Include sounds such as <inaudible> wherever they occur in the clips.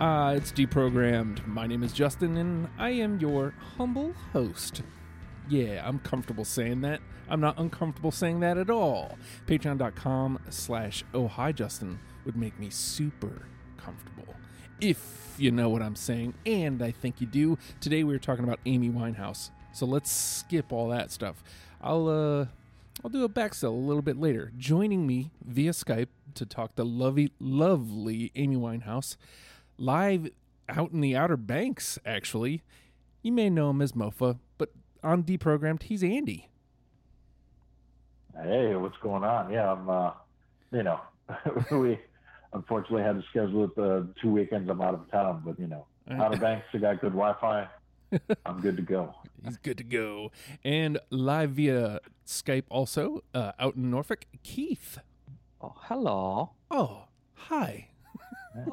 Uh, it's deprogrammed. My name is Justin, and I am your humble host. Yeah, I'm comfortable saying that. I'm not uncomfortable saying that at all. Patreon.com slash oh hi Justin would make me super comfortable. If you know what I'm saying, and I think you do. Today we are talking about Amy Winehouse. So let's skip all that stuff. I'll uh I'll do a backsell a little bit later. Joining me via Skype to talk to lovely lovely Amy Winehouse live out in the Outer Banks actually. You may know him as Mofa, but on deprogrammed, he's Andy. Hey, what's going on? Yeah, I'm. Uh, you know, <laughs> we unfortunately had to schedule it the two weekends I'm out of town, but you know, <laughs> Outer Banks, I got good Wi-Fi. <laughs> I'm good to go. He's good to go. And live via Skype also, uh, out in Norfolk, Keith. Oh, hello. Oh, hi.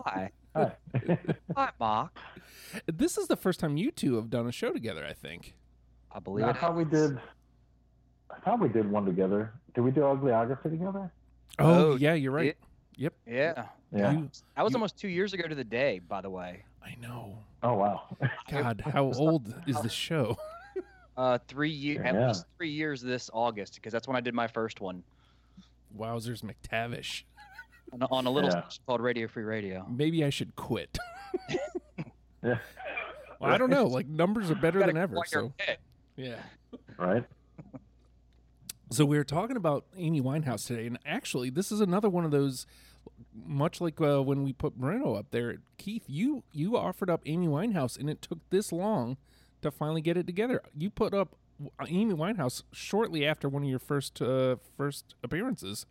Hi. Hi. <laughs> Hi, Mark. This is the first time you two have done a show together, I think. I believe I it. thought we did. I thought we did one together. Did we do Uglyography together? Oh, Oh, yeah, you're right. it- Yep. Yeah. Yeah. You- That was You- almost two years ago to the day, by the way. I know. Oh wow. <laughs> God, how old is the show? <laughs> Uh, three years, at Yeah. least three years this August, because that's when I did my first one Wowzers McTavish. On, a- on a little Yeah. called Radio Free Radio. Maybe I should quit. <laughs> yeah. Well, I don't know. Like numbers are better than ever. So yeah. Right. So we were talking about Amy Winehouse today, and actually, this is another one of those. Much like uh, when we put Moreno up there, Keith, you you offered up Amy Winehouse, and it took this long to finally get it together. You put up Amy Winehouse shortly after one of your first uh, first appearances.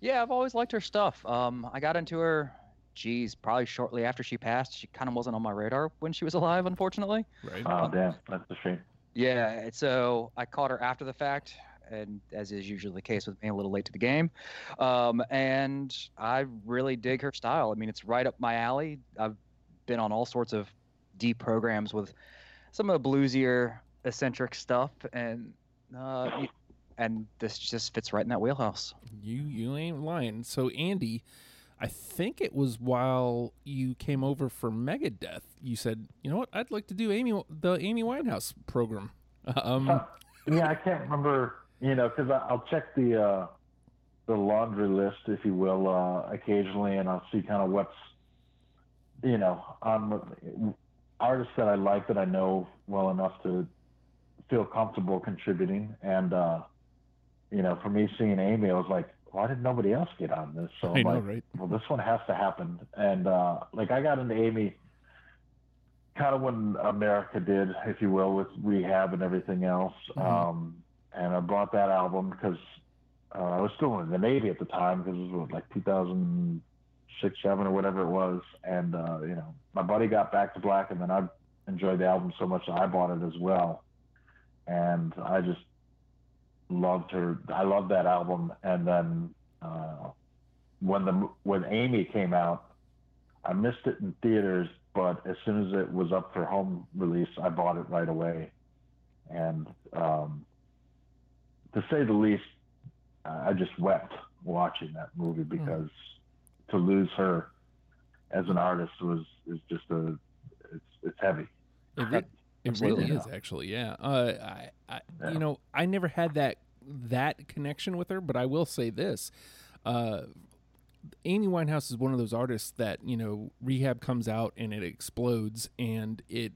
Yeah, I've always liked her stuff. Um, I got into her, geez, probably shortly after she passed. She kind of wasn't on my radar when she was <laughs> alive, unfortunately. Right. Oh damn, that's a shame. Yeah, so I caught her after the fact, and as is usually the case with being a little late to the game. Um, and I really dig her style. I mean, it's right up my alley. I've been on all sorts of deep programs with some of the bluesier, eccentric stuff, and uh, y- and this just fits right in that wheelhouse. You you ain't lying. So Andy, I think it was while you came over for Megadeth. You said, you know what, I'd like to do Amy the Amy Winehouse program. <laughs> Um, Huh. yeah, I can't remember. You know, because I'll check the uh, the laundry list, if you will, uh, occasionally, and I'll see kind of what's you know on artists that I like that I know well enough to feel comfortable contributing. And uh, you know, for me seeing Amy, I was like, why did nobody else get on this? So I I'm know, like, right? well, this one has to happen. And uh, like I got into Amy kind of when America did, if you will, with rehab and everything else. Mhm. Um, and I bought that album because uh, I was still in the Navy at the time because it was like 2006, seven or whatever it was. And uh, you know, my buddy got Back to Black, and then I enjoyed the album so much that I bought it as well. And I just loved her. I loved that album. And then uh, when the when Amy came out, I missed it in theaters, but as soon as it was up for home release, I bought it right away. And um, to say the least, I just wept watching that movie because to lose her as an artist was is just a it's it's heavy. It, re- it Absolutely. really is actually, yeah. Uh, I, I Yeah. you know, I never had that that connection with her, but I will say this: uh, Amy Winehouse is one of those artists that you know, rehab comes out and it explodes, and it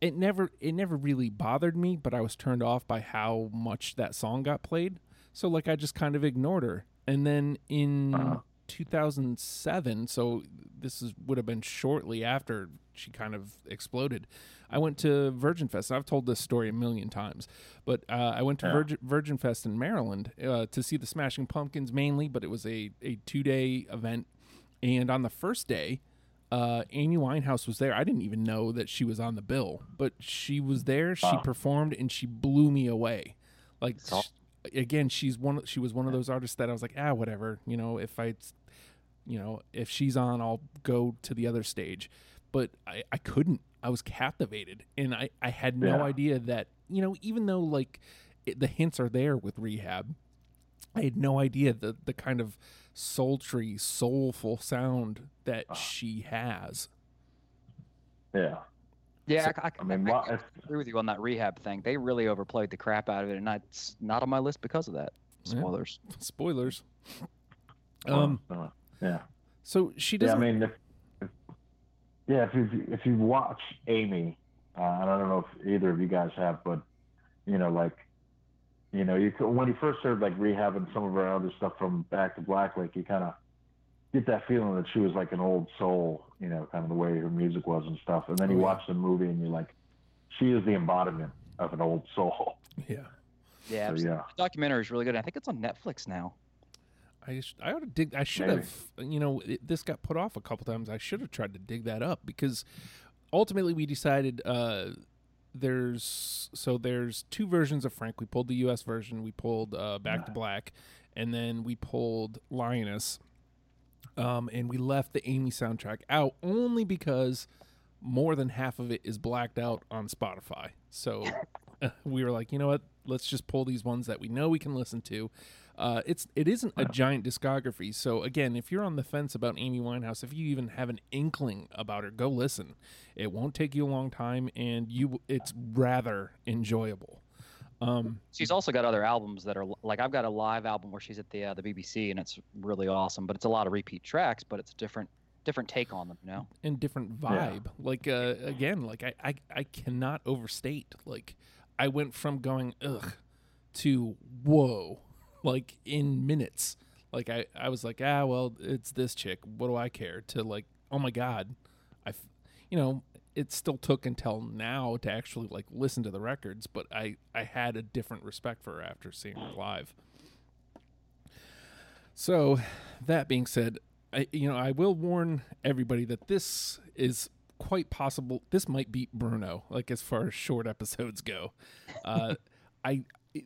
it never it never really bothered me, but I was turned off by how much that song got played. So like, I just kind of ignored her, and then in. Uh-huh. 2007 so this is would have been shortly after she kind of exploded. I went to virgin fest. I've told this story a million times but uh, i went to Yeah. virgin, virgin fest in maryland uh, to see the smashing pumpkins mainly but it was a, a two-day event. And on the first day uh, amy winehouse was there. I didn't even know that she was on the bill but she was there she performed and she blew me away. Like again she's one she was one of those artists that i was like ah whatever you know if i you know if she's on i'll go to the other stage but i, I couldn't i was captivated and i, I had no Yeah. idea that you know even though like it, the hints are there with rehab i had no idea the, the kind of sultry soulful sound that Ah. she has Yeah. Yeah, So- I, I, I mean, I, I agree with you on that rehab thing. They really overplayed the crap out of it, and it's not on my list because of that. Yeah. Spoilers. Spoilers. Um. Yeah. So she Yeah, I doesn't. mean, if, if, yeah, if you if you watch Amy, uh, and I don't know if either of you guys have, but you know, like, you know, you could- when you first heard like Rehab and some of her other stuff from Back to Black, like you kind of get that feeling that she was like an old soul, you know, kind of the way her music was and stuff. And then you Oh, yeah. watch the movie and you're like, she is the embodiment of an old soul. yeah. Yeah, So, yeah. The documentary is really good. I think it's on Netflix now. I sh- I ought to dig. I should have. You know, it, this got put off a couple times. I should have tried to dig that up because ultimately we decided uh, there's so there's two versions of Frank. We pulled the U.S. version. We pulled uh, Back to Black, and then we pulled Lioness. Um, and we left the Amy soundtrack out only because more than half of it is blacked out on Spotify. So <laughs> <laughs> we were like, you know what? Let's just pull these ones that we know we can listen to. Uh, it's it isn't a giant discography. So again, if you're on the fence about Amy Winehouse, if you even have an inkling about her, go listen. It won't take you a long time, and you it's rather enjoyable. Um, She's also got other albums that are like I've got a live album where she's at the uh, the BBC and it's really awesome. But it's a lot of repeat tracks, but it's a different different take on them. You know. and different vibe. Like uh, again, like I, I I cannot overstate. Like I went from going ugh to whoa, like in minutes. Like I I was like ah well it's this chick. What do I care? To like oh my god, I, you know. It still took until now to actually like listen to the records, but I I had a different respect for her after seeing her live. So, that being said, I you know I will warn everybody that this is quite possible. This might beat Bruno, like as far as short episodes go. Uh, <laughs> I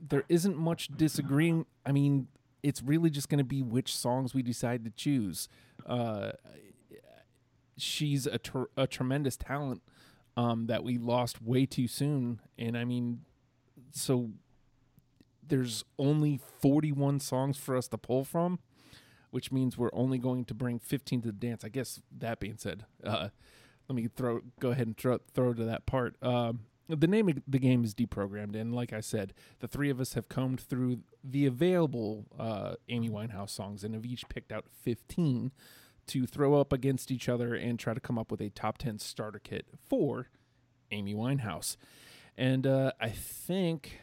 there isn't much disagreeing. I mean, it's really just going to be which songs we decide to choose. Uh, she's a, ter- a tremendous talent um, that we lost way too soon, and I mean, so there's only 41 songs for us to pull from which means we're only going to bring 15 to the dance. I guess that being said, uh, let me throw go ahead and throw, throw to that part. Um, the name of the game is deprogrammed, and like I said, the three of us have combed through the available uh, Amy Winehouse songs and have each picked out 15 to throw up against each other and try to come up with a top 10 starter kit for Amy Winehouse. And uh, I think,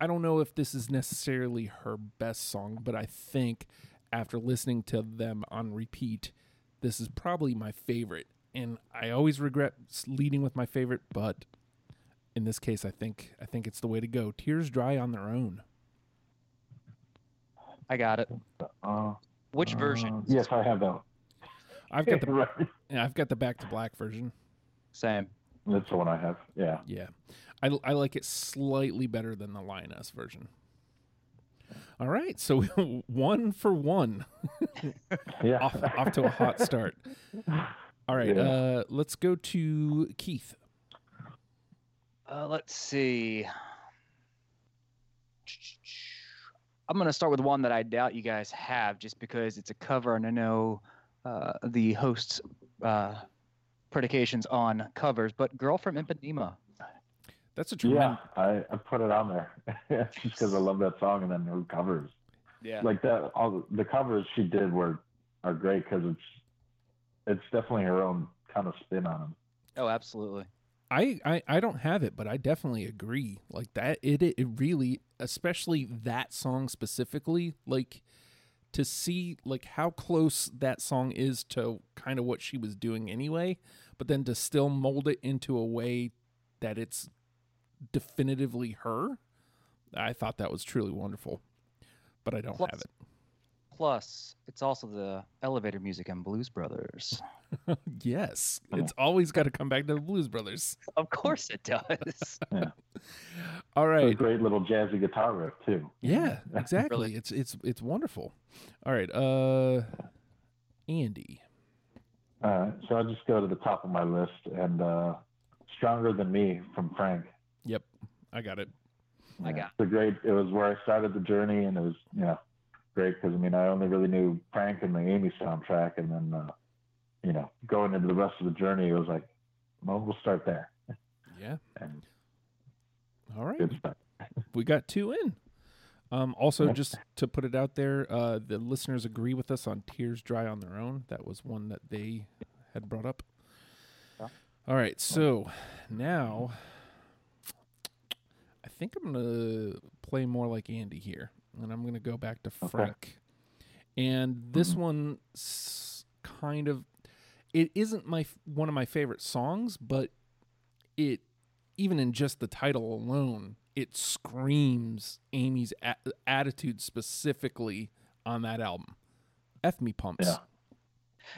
I don't know if this is necessarily her best song, but I think after listening to them on repeat, this is probably my favorite. And I always regret leading with my favorite, but in this case, I think I think it's the way to go. Tears dry on their own. I got it. Uh, Which uh, version? Yes, I have that. I've got the <laughs> right. yeah, I've got the back to black version. Same. That's the one I have. Yeah. Yeah, I, I like it slightly better than the Lioness version. All right, so <laughs> one for one, <laughs> Yeah. off, off to a hot start. All right, Yeah. uh, let's go to Keith. Uh, let's see. <sighs> I'm gonna start with one that I doubt you guys have, just because it's a cover, and I know uh, the host's uh, predications on covers. But "Girl from Ipanema." That's a Yeah, tremendous. I, I put it on there just <laughs> because I love that song and then her covers. Yeah. Like that, all the, the covers she did were are great because it's it's definitely her own kind of spin on them. oh, absolutely. I, I I don't have it, but I definitely agree. Like that, it it really, especially that song specifically, like to see like how close that song is to kind of what she was doing anyway, but then to still mold it into a way that it's definitively her. I thought that was truly wonderful, but I don't Plus- have it. Plus, it's also the elevator music and Blues Brothers. <laughs> yes, it's always got to come back to the Blues Brothers. <laughs> Of course, it does. <laughs> All A great little jazzy guitar riff too. Yeah, exactly. Really. It's it's it's wonderful. All right, uh Andy. All right, so I'll just go to the top of my list and uh, "Stronger Than Me" from Frank. Yep. I got it. I Yeah, got It's a great. It was where I started the journey, and it was you know great because I mean I only really knew Frank and the Amy soundtrack, and then uh, you know going into the rest of the journey, it was like well, we'll start there. Yeah. And All right. <laughs> We got two in. Um, also, just to put it out there, uh, the listeners agree with us on Tears Dry on Their Own. That was one that they had brought up. Yeah. All right. So now I think I'm going to play more like Andy here. And I'm going to go back to Okay. Frank. And this Mhm. one kind of it isn't my one of my favorite songs, but it even in just the title alone, it screams Amy's a- attitude specifically on that album. F me pumps.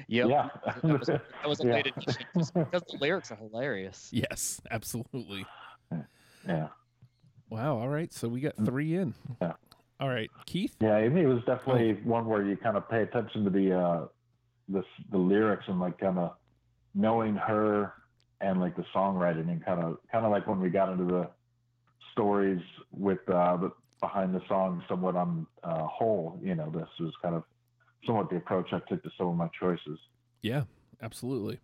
Yeah. Yep. Yeah. That was, that was a <laughs> Yeah. late addition because the lyrics are hilarious. Yes, absolutely. yeah. Wow. All right. So we got three in. Yeah. All right, Keith. Yeah, it was definitely one where you kind of pay attention to the uh, the the lyrics and like kind of knowing her and like the songwriting and kind of kind of like when we got into the stories with uh, the behind the song somewhat on uh, whole. You know, this was kind of somewhat the approach I took to some of my choices. Yeah, absolutely.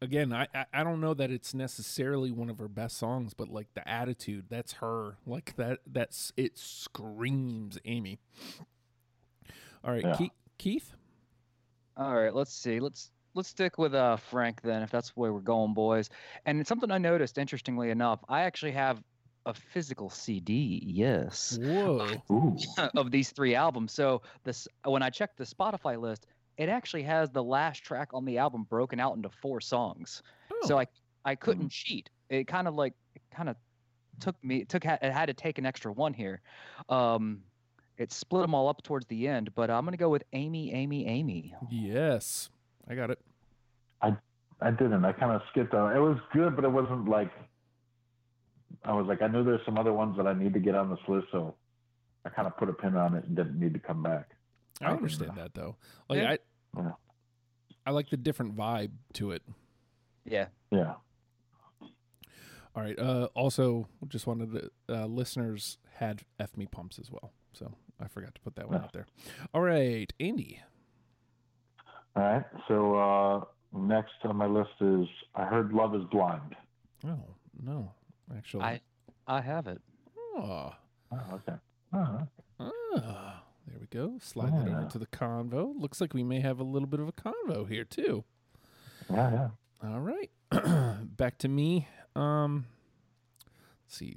Again, I, I I don't know that it's necessarily one of her best songs, but like the attitude, that's her. Like that that's it screams Amy. All right, Yeah. Keith. Keith. All right, let's see. Let's let's stick with uh Frank then, if that's where we're going, boys. And it's something I noticed, interestingly enough, I actually have a physical CD. Yes. Whoa. <laughs> Of these three albums. So this when I checked the Spotify list, it actually has the last track on the album broken out into four songs. Oh, So I I couldn't cheat. It kind of like kind of took me it took it had to take an extra one here. Um it split them all up towards the end, but I'm gonna go with Amy, Amy, Amy. yes, I got it. I I didn't. I kind of skipped on. It was good, but it wasn't like. I was like, I knew there's some other ones that I need to get on this list, so I kind of put a pin on it and didn't need to come back. I I understand that though. Like Yeah. I, Yeah. I like the different vibe to it. Yeah. Yeah. All right. Uh, also, just wanted the uh, listeners had F me pumps as well, so I forgot to put that one Yeah. out there. All right, Andy. All right. So uh, next on my list is I heard Love Is Blind. Oh no, actually. I I have it. Oh, Oh, okay. Oh, there we go. Slide that over Yeah. to the convo. Looks like we may have a little bit of a convo here too. yeah, yeah. All right, <clears throat> back to me. Um, let's see.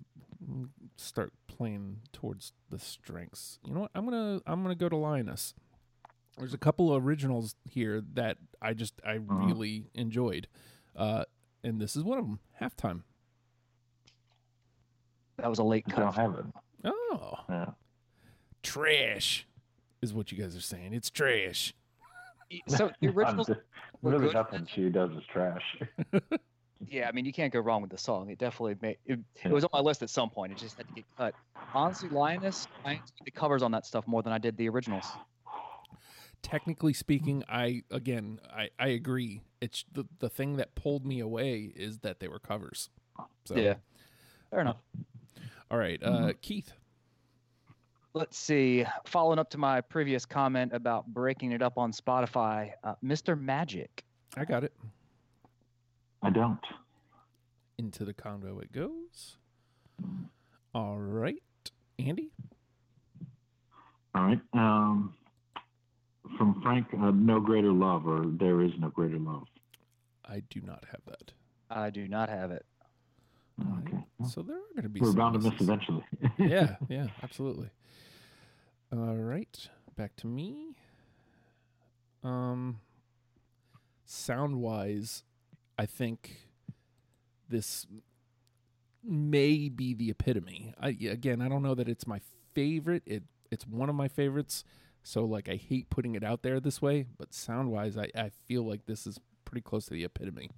Start playing towards the strengths. You know what? I'm gonna I'm gonna go to Lioness. There's a couple of originals here that I just I Mhm. really enjoyed, uh, and this is one of them. Halftime. That was a late I don't cut. have it. Oh, Yeah. trash is what you guys are saying. It's trash. So the <laughs> originals I'm- really nothing she does is trash. <laughs> Yeah, I mean, you can't go wrong with the song. It definitely made it. It was on my list at some point. It just had to get cut. Honestly, Lioness, I enjoyed the covers on that stuff more than I did the originals. Technically speaking, I again I, I agree. It's the the thing that pulled me away is that they were covers. So Yeah, fair enough. All right, uh, Mhm. Keith. Let's see. Following up to my previous comment about breaking it up on Spotify, uh, Mr. Magic. I got it. I don't. Into the convo it goes. All right, Andy. All right. Um, from Frank, uh, No Greater Love, or There Is No Greater Love. I do not have that. I do not have it. Okay. So there are going to be We're bound to miss eventually. yeah, <laughs> yeah, absolutely. All right, back to me. Um, sound wise, I think this may be the epitome. I again, I don't know that it's my favorite. It it's one of my favorites. So like, I hate putting it out there this way, but sound wise, I I feel like this is pretty close to the epitome.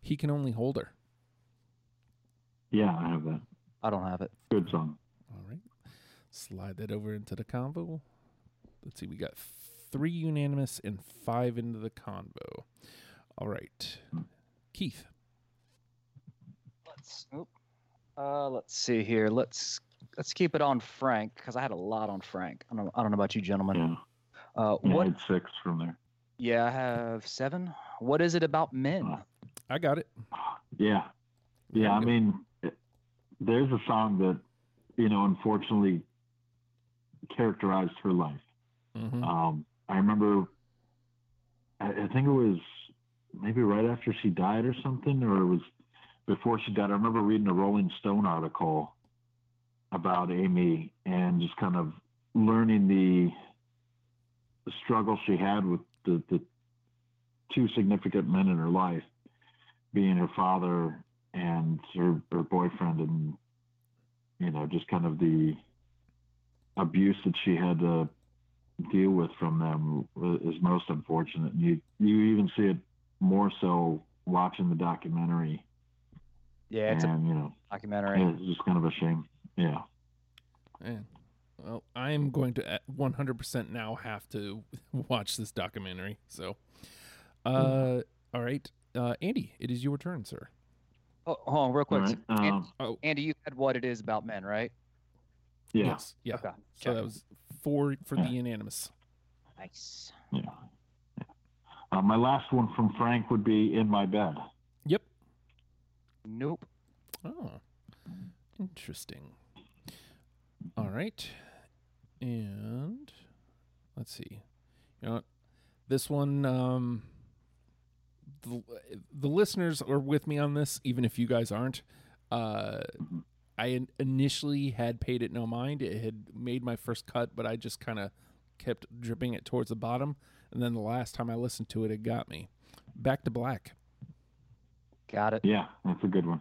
He can only hold her. Yeah, I have that. I don't have it. Good song. All right. Slide that over into the convo. Let's see. We got three unanimous and five into the convo. All right. Keith. Let's. oop. Uh, let's see here. Let's let's keep it on Frank because I had a lot on Frank. I don't. I don't know about you, gentlemen. Yeah. Uh, yeah I what? had six from there. Yeah, I have seven. What is it about men? Uh, I got it. Yeah, yeah. I mean, it- there's a song that you know, unfortunately, characterized her life. Mhm. Um, I remember, I, I think it was maybe right after she died or something, or it was before she died. I remember reading a Rolling Stone article about Amy and just kind of learning the, the struggle she had with the, the two significant men in her life, being her father and her, her boyfriend, and you know, just kind of the abuse that she had to deal with from them is most unfortunate. And you you even see it more so watching the documentary, Yeah, it's a you know, documentary. it's just kind of a shame. Yeah. Man. Well, I'm going to 100% now have to <laughs> watch this documentary. So, uh, all right, uh, Andy, it is your turn, sir. Oh, hold on, real quick. right. An- Um, Oh, Andy, you had what it is about men, right? yeah. yes, yeah. Okay. So that was four for Yeah. the unanimous. Nice. Yeah. yeah. Uh, my last one from Frank would be in my bed. Yep. Nope. Oh, interesting. All right, and let's see. You know, what? this one, um, the the listeners are with me on this, even if you guys aren't. Uh, I initially had paid it no mind. It had made my first cut, but I just kind of kept dripping it towards the bottom, and then the last time I listened to it, it got me. Back to black. Got it. Yeah, that's a good one.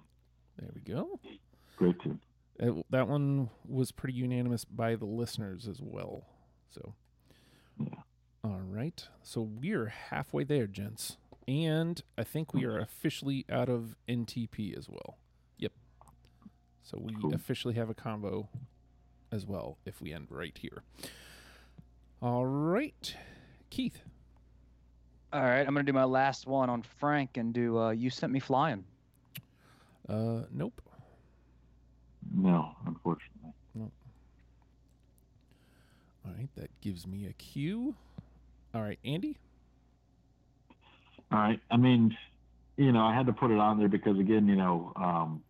There we go. Great tune. It, that one was pretty unanimous by the listeners as well. So, Yeah. all right. So we're halfway there, gents. And I think we are officially out of NTP as well. Yep. So we Cool. officially have a combo as well if we end right here. All right. Keith. All right, I'm gonna do my last one on Frank and do uh, "You Sent Me Flying." Uh, nope. No, unfortunately. Nope. All right. That gives me a cue. All right, Andy. All right. I mean, you know, I had to put it on there because, again, you know, um,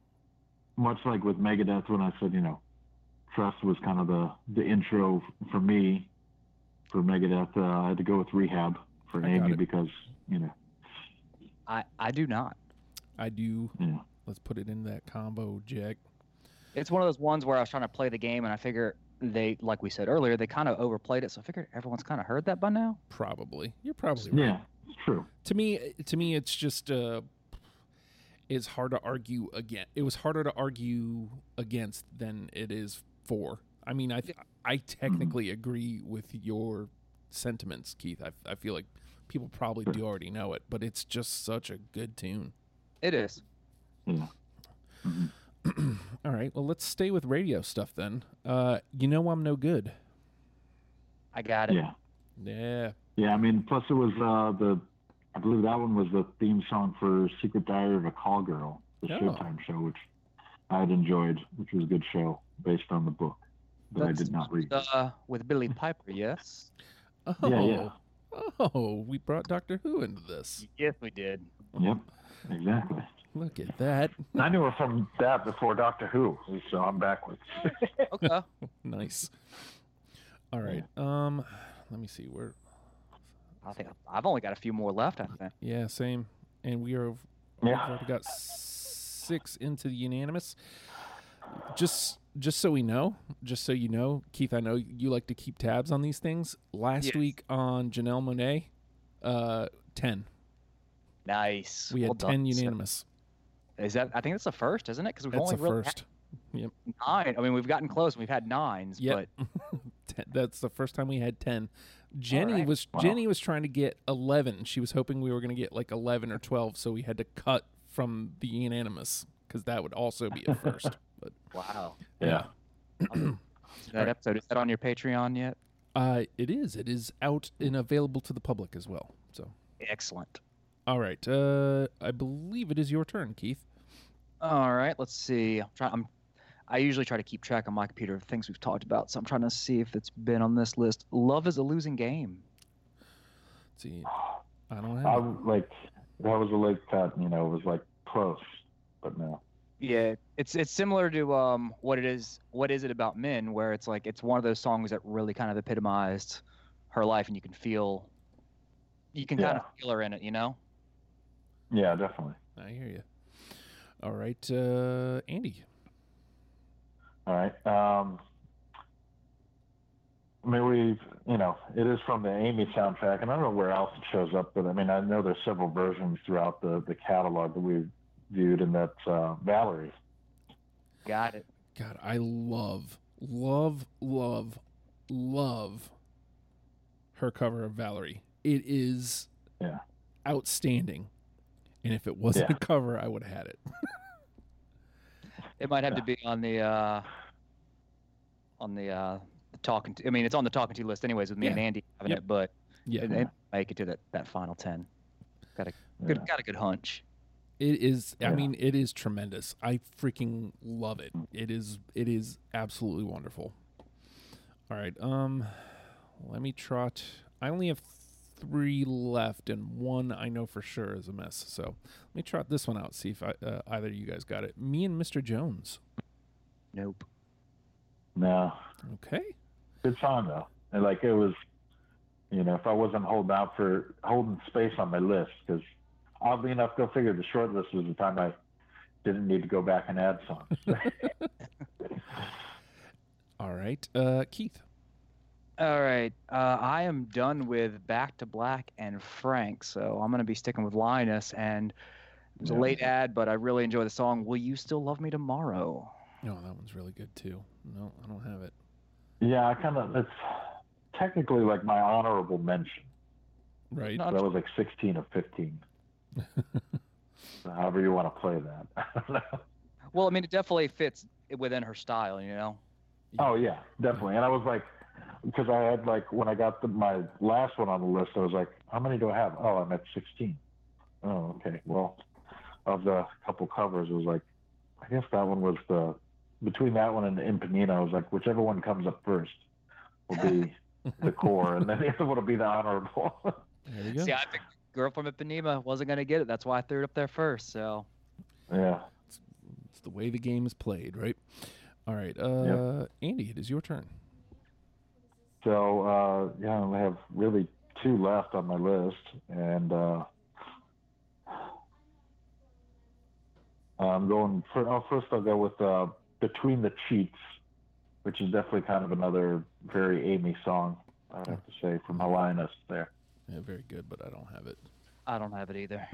much like with Megadeth, when I said, you know, Trust was kind of the, the intro for me for Megadeth, uh, I had to go with Rehab for I got Amy it. because, you know, I I do not. I do. you know, Let's put it in that combo, Jack. It's one of those ones where I was trying to play the game and I figure they, like we said earlier, they kind of overplayed it. So I figured everyone's kind of heard that by now. Probably. You're probably right. yeah, it's true. To me, to me, it's just uh, it's hard to argue again. It was harder to argue against than it is for. I mean, I th- I technically agree with your sentiments, Keith. I, I feel like people probably do already know it, but it's just such a good tune. It is. Yeah. Mhm. <clears throat> All right, well, let's stay with radio stuff then. Uh, you know, I'm no good. I got it. Yeah. Yeah, Yeah. I mean, plus it was uh, the, I believe that one was the theme song for Secret Diary of a Call Girl, the Oh. Showtime show, which I had enjoyed, which was a good show based on the book that I did not read. Uh, with Billie Piper, yes. Oh, Yeah, yeah. Oh, we brought Doctor Who into this. Yes, we did. Yep, exactly. Look at that. I knew her from that before Doctor Who, so I'm backwards. Okay. <laughs> Nice. All right. Um, let me see where. I think I've only got a few more left. I think. Yeah, same. And we are. We've Yeah. already got six into the unanimous. Just, just so we know, just so you know, Keith, I know you like to keep tabs on these things. Last Yes. week on Janelle Monáe, uh, ten. Nice. We had Well done, ten sir. unanimous. Is that? I think that's the first, isn't it? Because we've That's only the really first. had nine. I mean, we've gotten close. and We've had nines, Yep. but <laughs> Ten, <laughs> that's the first time we had 10 jenny right. was Wow. jenny was trying to get 11 she was hoping we were going to get like 11 or 12 so we had to cut from the unanimous because that would also be a first <laughs> but wow. Yeah. <clears throat> That episode is that on your Patreon yet? uh it is it is out and available to the public as well so Excellent. all right uh i believe it is your turn keith All right, let's see. I'm trying. I'm. I usually try to keep track on my computer of things we've talked about, so I'm trying to see if it's been on this list. Love is a losing game. See i don't I have it. was like, that was a late cut, you know, it was like close. but no. Yeah, it's it's similar to um what it is. What is it about men? Where it's like it's one of those songs that really kind of epitomized her life, and you can feel, you can kind of feel her in it. You know. Yeah, definitely. I hear you. All right, uh, Andy. All right. Um, I mean, we've, you know, it is from the Amy soundtrack, and I don't know where else it shows up, but I mean, I know there's several versions throughout the, the catalog that we've viewed, and that's uh, Valerie. Got it. God, I love, love, love, love her cover of Valerie. It is Yeah. outstanding. And if it wasn't Yeah. a cover, I would have had it. <laughs> It might have to be on the uh on the uh the talking. To, I mean, it's on the talking to list anyways with me and Andy having Yep. it, but Yeah. it, it make it to that that final ten. Got a good Yeah. got a good hunch. It is. I Yeah. mean, it is tremendous. I freaking love it. It is. It is absolutely wonderful. All right. Um, let me trot. I only have three left, and one I know for sure is a miss. So let me trot this one out. See if I, uh, either of you guys got it. Me and Mr. Jones. Nope. No. Okay. Good song, though. And, like, it was, you know, if I wasn't holding out for, holding space on my list, because oddly enough, go figure, the short list was the time I didn't need to go back and add songs. <laughs> All right. Uh, Keith. All right. Uh, I am done with Back to Black and Frank, so I'm gonna be sticking with Lioness. And it was a late ad, but I really enjoy the song. Will you still love me tomorrow? Oh, that one's really good too. No, I don't have it. yeah, I kind of, it's technically like my honorable mention. Right. No. That was like 16 of 15. <laughs> However you want to play that. I don't know. Well, I mean, it definitely fits within her style, you know. Oh yeah, definitely. And I was like, because I had like when I got the, my last one on the list, I was like, how many do I have? Oh, I'm at 16. Oh, okay. Well, of the couple covers, it was like, I guess that one was the between that one and the Ipanema. I was like, whichever one comes up first will be <laughs> the core, and then the other one will be the honorable. There we go. See, I picked Girl from Ipanema. Wasn't gonna get it. That's why I threw it up there first. So yeah. It's the way the game is played, right? All right. Uh, Andy, it is your turn. So uh, yeah, I have really two left on my list, and uh, I'm going. For, oh, first I'll go with uh, "Between the Cheats," which is definitely kind of another very Amy song. I have to say from Helenas there. Yeah, very good, but I don't have it. I don't have it either.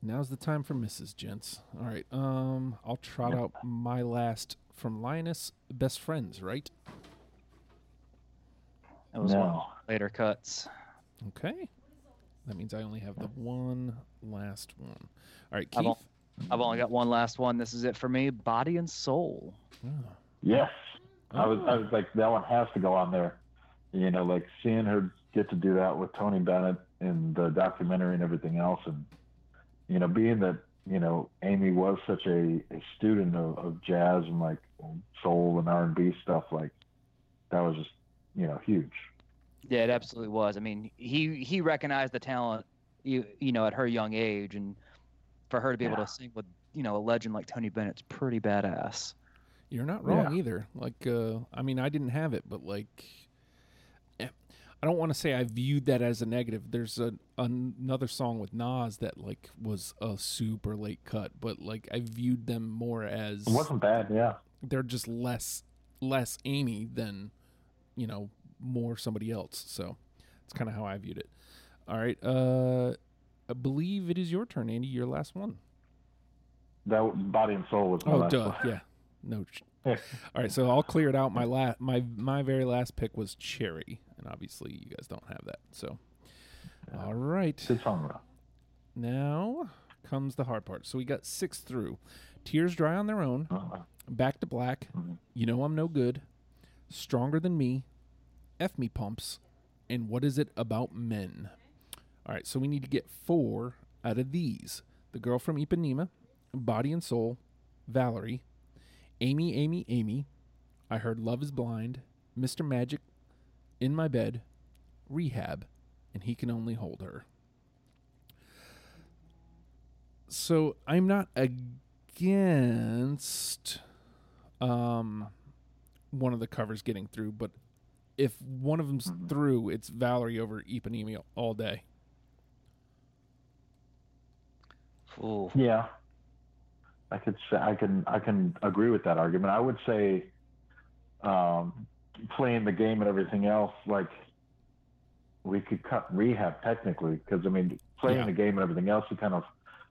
Now's the time for Mrs. Gents. All right. Um, I'll trot out my last from Lioness. Best friends, right? It was one of No. the later cuts. Okay. That means I only have the one last one. All right, I've Keith. I've only got one last one. This is it for me. Body and Soul. Oh. Yes, I was. I Oh. was like, that one has to go on there. You know, like seeing her get to do that with Tony Bennett in the documentary and everything else, and you know, being that you know Amy was such a, a student of, of jazz and like soul and R and B stuff, like that was just you know huge. Yeah, it absolutely was. I mean, he he recognized the talent, you you know, at her young age, and for her to be able to sing with you know a legend like Tony Bennett's pretty badass. You're not wrong Yeah. either. Like, uh, I mean, I didn't have it, but like, eh, I don't want to say I viewed that as a negative. There's a another song with Nas that like was a super late cut, but like I viewed them more as It wasn't bad, yeah. they're just less less Amy than you know more somebody else. So it's kind of how I viewed it. All right, uh, I believe it is your turn, Andy. Your last one. That Body and Soul was my Oh, last duh. one. Yeah. No. ch- <laughs> All right, so I'll clear it out. My last, my my very last pick was Cherry, and obviously you guys don't have that. So, all right, Good song now comes the hard part. So we got six through. Tears dry on their own. Uh, Back to black. Mhm. You know I'm no good. Stronger than me. F me pumps. And what is it about men? All right, so we need to get four out of these: the girl from Ipanema, Body and Soul, Valerie, Amy, Amy, Amy. I heard Love is Blind, Mr. Magic, In My Bed, Rehab, and He Can Only Hold Her. So I'm not against um one of the covers getting through, but if one of them's Mhm. through, it's Valerie over Ipanema all day. Ooh. Yeah, I could say I can I can agree with that argument. I would say, um, playing the game and everything else, like we could cut rehab technically because I mean playing Yeah. the game and everything else would kind of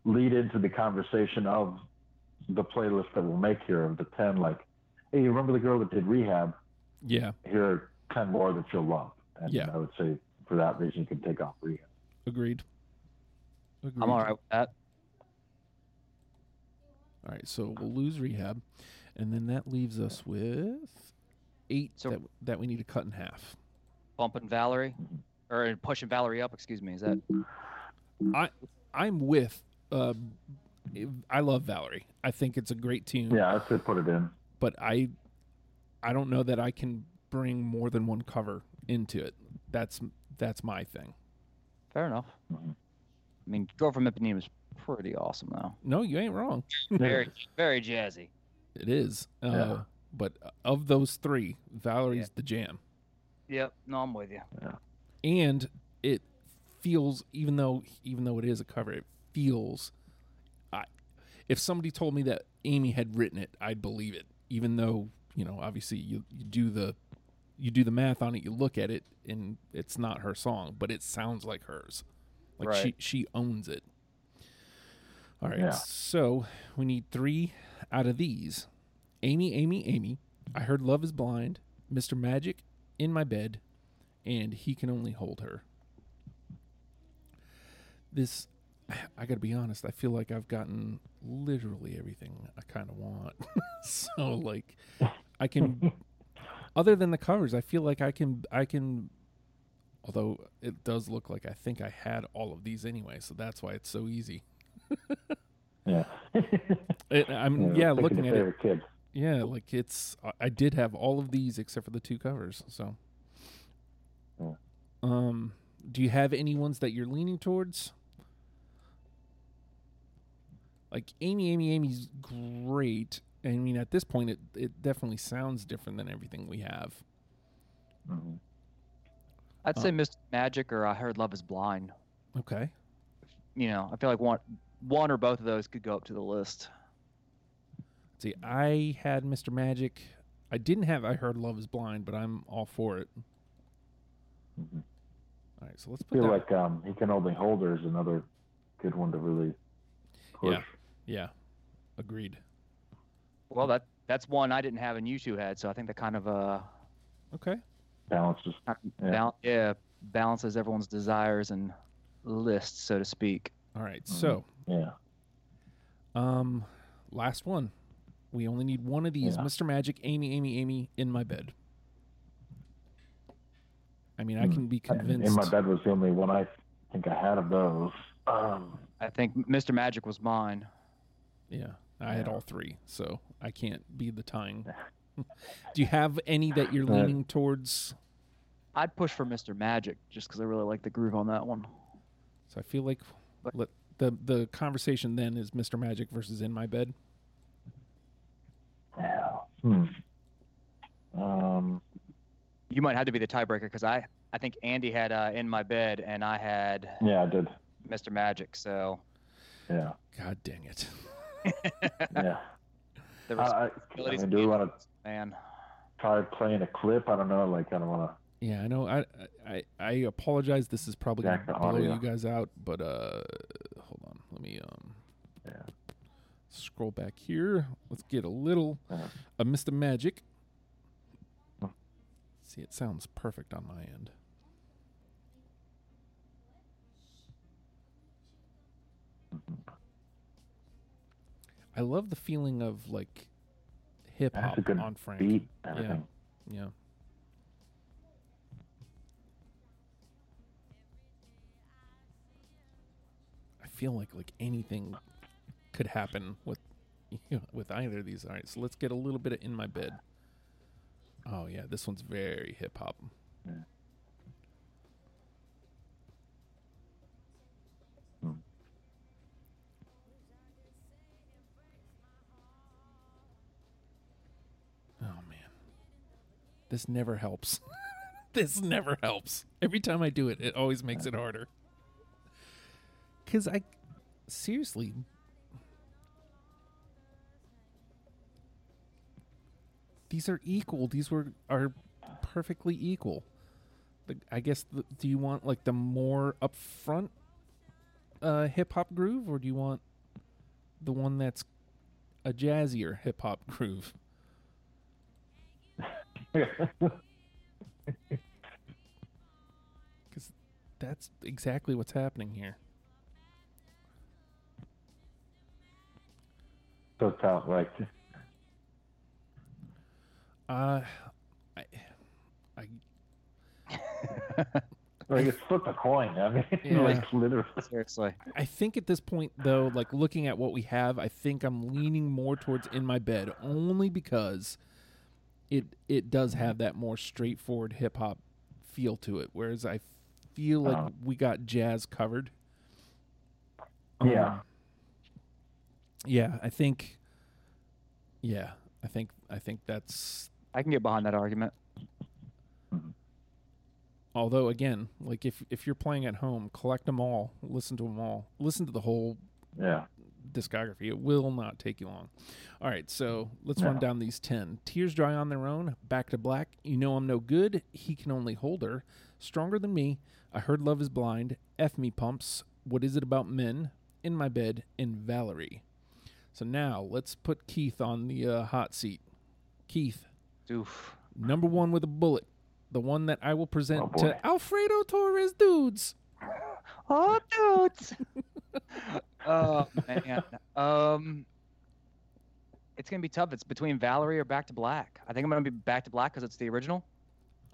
lead into the conversation of the playlist that we'll make here of the ten. Like, hey, you remember the girl that did rehab? Yeah, Here are ten more that you'll love. And Yeah. I would say for that reason you can take off rehab. agreed. Agreed. I'm all right with that. All right, so we'll lose rehab, and then that leaves us with eight So- that that we need to cut in half. Bumping Valerie, Mhm. or pushing Valerie up. Excuse me. Is that I I'm with. Uh, I love Valerie. I think it's a great tune. Yeah, I'd say put it in. But I I don't know that I can bring more than one cover into it. That's that's my thing. fair enough? I mean, Girl from Ipanema is pretty awesome though. No, you ain't wrong. <laughs> Very, very jazzy. It is. Uh, Yeah. But of those three, Valerie's Yeah. the jam, Yep. No, I'm with you. and it feels even though even though it is a cover, it feels. I, if somebody told me that Amy had written it, I'd believe it. Even though you know, obviously you, you do the you do the math on it, you look at it, and it's not her song, but it sounds like hers. Like she she owns it. All right, Yeah. so we need three out of these. Amy, Amy, Amy. I heard Love is Blind, Mr. Magic, In My Bed, and He Can Only Hold Her. This, <sighs> I gotta be honest, I feel like I've gotten literally everything I kind of want. <laughs> so, like, I can, <laughs> other than the covers, I feel like I can, I can, although it does look like I think I had all of these anyway, so that's why it's so easy. Yeah. <laughs> It, I'm, yeah, pick looking at it, kid. Yeah, like it's I- I did have all of these except for the two covers. So, Yeah. um, do you have any ones that you're leaning towards? Like Amy, Amy, Amy's great. I mean, at this point, it it definitely sounds different than everything we have. Mhm. I'd Uh, say Mr. Magic or I Heard Love Is Blind. Okay, You know, I feel like one, one or both of those could go up to the list. see, I had Mr. Magic. I didn't have I heard Love Is Blind, but I'm all for it. Mhm. All right, so let's I feel that. like um, he can only hold her is another good one to really push. yeah, agreed. Well, that that's one I didn't have and you two had, so I think that kind of uh Okay, Balances. Yeah. bal- yeah balances everyone's desires and lists, so to speak. all right. Mhm. So Yeah. Um, last one. We only need one of these. Yeah. Mr. Magic, Amy, Amy, Amy, in my bed. I mean, I Hmm. can be convinced. In my bed was the only one I think I had of those. Um, I think Mr. Magic was mine. Yeah, I had all three, so I can't be the tying. <laughs> Do you have any that you're Uh, leaning towards? I'd push for Mr. Magic just because I really like the groove on that one. So I feel like But- let, the the conversation then is Mr. Magic versus in my bed. yeah. Hmm. Um, You might have to be the tiebreaker because I I think Andy had uh, in my bed and I had yeah, I did. Mr. Magic. So Yeah. God dang it! <laughs> Yeah. the I, I, I mean, do we want to man. try playing a clip? I don't know. Like, I don't want to. Yeah, I know. I I I apologize. This is probably gonna the blow audio. you guys out, but uh, hold on. Let me um Yeah. scroll back here. Let's get a little Yeah. of Mr. Magic. Hmm. See, it sounds perfect on my end. I love the feeling of like hip hop on Frank. beat. Everything. Yeah. I feel like like anything could happen with <laughs> with either of these. All right, so let's get a little bit of in my bed. Oh yeah, this one's very hip hop. Yeah. This never helps. <laughs> this never helps. Every time I do it, it always makes it harder. Cuz I seriously These are equal. These were are perfectly equal. I guess the, do you want like the more upfront uh, hip hop groove, or do you want the one that's a jazzier hip hop groove? Because that's exactly what's happening here. So tough, like Uh, I, I <laughs> like it's flip a coin. I mean, <laughs> Yeah. like literally. Seriously. I think at this point, though, like looking at what we have, I think I'm leaning more towards in my bed only because it it does mm-hmm. have that more straightforward hip hop feel to it. Whereas I feel like Oh. we got jazz covered. Yeah. Um, yeah, I think. Yeah, I think I think that's. I can get behind that argument. Mm-hmm. Although again, like if if you're playing at home, collect them all, listen to them all, listen to the whole Yeah. Discography. It will not take you long. All right, so let's run down these 10. Tears Dry on Their Own, Back to Black, You Know I'm No Good, He Can Only Hold Her, Stronger Than Me, I Heard Love Is Blind, F Me Pumps, What Is It About Men, In My Bed, and Valerie. So now let's put Keith on the uh, hot seat. Keith, Oof. number one with a bullet, the one that I will present Oh, to Alfredo Torres dudes. <gasps> Oh, dudes. <laughs> oh man. Um, it's gonna be tough. It's between Valerie or Back to Black. I think I'm gonna be Back to Black because it's the original.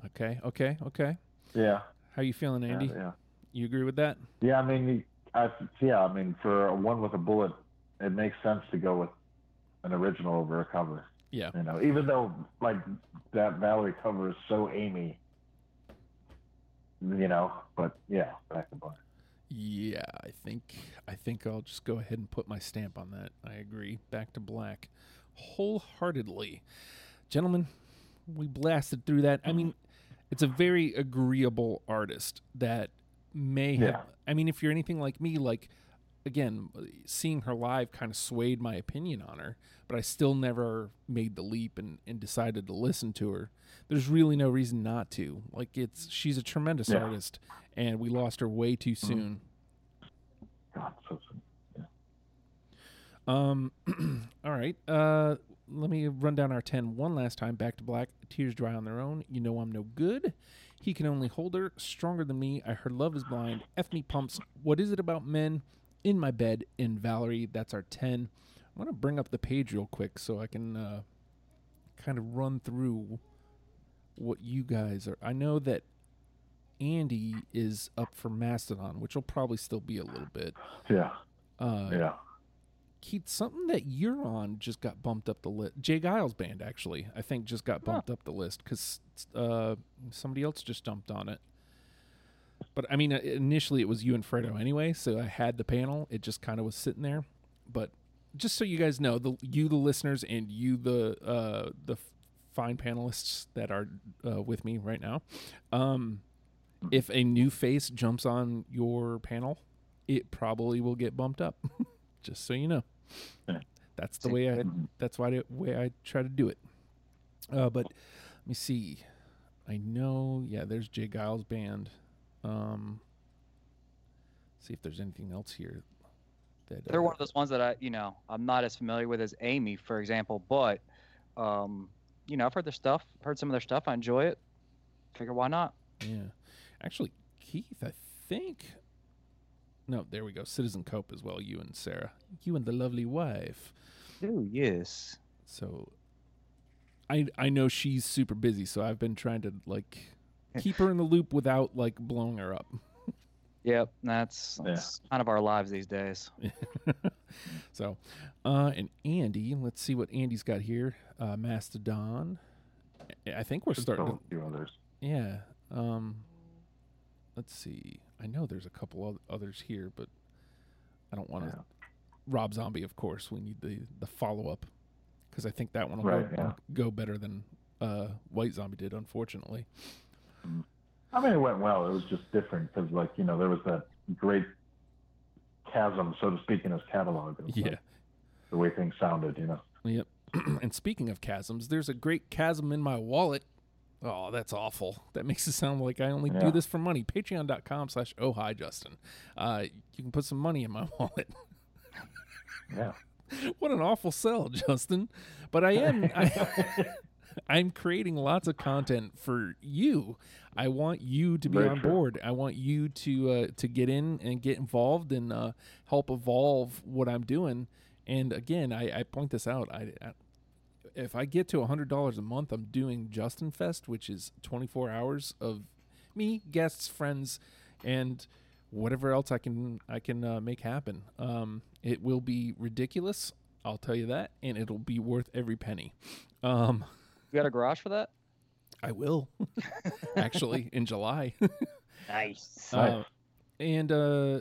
Okay, okay, okay. Yeah. How you feeling, Andy? Yeah. Yeah. You agree with that? Yeah, I mean, I, yeah, I mean, for a one with a bullet, it makes sense to go with an original over a cover. Yeah. You know, even though like that Valerie cover is so Amy, you know, but yeah, back to black. Yeah, I think I think I'll just go ahead and put my stamp on that. I agree. Back to black, wholeheartedly, gentlemen. We blasted through that. I mean, it's a very agreeable artist that may have. Yeah. I mean, if you're anything like me, like again, seeing her live kind of swayed my opinion on her, but I still never made the leap and, and decided to listen to her. There's really no reason not to. Like it's she's a tremendous Yeah. artist, and we lost her way too soon. God, so, so Um, <clears throat> all right. Uh, let me run down our 10 one last time. Back to black. Tears dry on their own. You know I'm no good. He can only hold her. Stronger than me. I heard love is blind. F me pumps. What is it about men? In my bed. In Valerie. That's our 10. I'm going to bring up the page real quick so I can uh, kind of run through what you guys are. I know that Andy is up for Mastodon, which will probably still be a little bit. yeah, Uh, yeah. Keith, something that you're on just got bumped up the list. J. Geils band actually, I think, just got bumped up the list because uh, somebody else just jumped on it. But I mean, uh, initially it was you and Fredo anyway, so I had the panel. It just kind of was sitting there. But just so you guys know, the you, the listeners, and you, the uh, the fine panelists that are uh, with me right now, um, if a new face jumps on your panel, it probably will get bumped up. <laughs> just so you know. That's the way I. That's why the way I try to do it. Uh, but let me see. I know. Yeah, there's J. Geils band. Um, see if there's anything else here. That They're uh, one of those ones that I, you know, I'm not as familiar with as Amy, for example. But, um, you know, I've heard their stuff. Heard some of their stuff. I enjoy it. Figure why not? Yeah, actually, Keith, I think. No, there we go. Citizen Cope as well. You and Sarah. You and the lovely wife. Oh yes. So I I know she's super busy, so I've been trying to like <laughs> keep her in the loop without like blowing her up. Yep. That's, Yeah. that's kind of our lives these days. <laughs> so, uh, and Andy, let's see what Andy's got here. Uh, Mastodon. I- I think we're Should starting. To, a few others. yeah. Um, let's see. I know there's a couple oth- others here, but I don't want to. Yeah. Rob Zombie, of course. We need the the follow up because I think that one will Right, go, yeah. go better than uh, White Zombie did, unfortunately. I mean, it went well. It was just different because, like, you know, there was that great chasm, so to speak, in his catalog. Was, Yeah. like, the way things sounded, you know. Yep. <clears throat> and speaking of chasms, there's a great chasm in my wallet. Oh, that's awful. That makes it sound like I only do this for money. Patreon.com slash oh hi Justin. Uh, you can put some money in my <laughs> wallet. Yeah. what an awful sell, Justin. But I am I, <laughs> <laughs> I'm creating lots of content for you. I want you to be Very on true. board. I want you to uh, to get in and get involved and uh, help evolve what I'm doing. And again, I, I point this out. I, I if I get to hundred dollars a month, I'm doing Justin Fest, which is 24 hours of me, guests, friends, and whatever else I can I can uh, make happen. Um, it will be ridiculous, I'll tell you that, and it'll be worth every penny. Um, You got a garage for that? I will <laughs> actually in July. Nice. Nice. <laughs> Uh, and uh,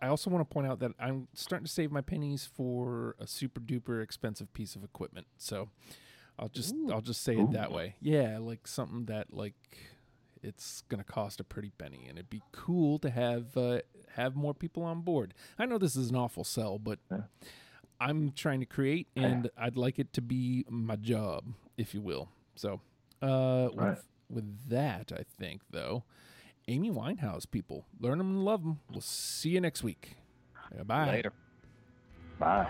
I also want to point out that I'm starting to save my pennies for a super duper expensive piece of equipment. So I'll just Ooh. I'll just say it that way. Yeah, like something that like it's gonna cost a pretty penny, and it'd be cool to have uh, have more people on board. I know this is an awful sell, but Yeah. I'm trying to create, and I'd like it to be my job, if you will. So uh, with, Right. with that, I think though. Amy Winehouse, people. Learn them and love them. We'll see you next week. Bye. Later. Bye.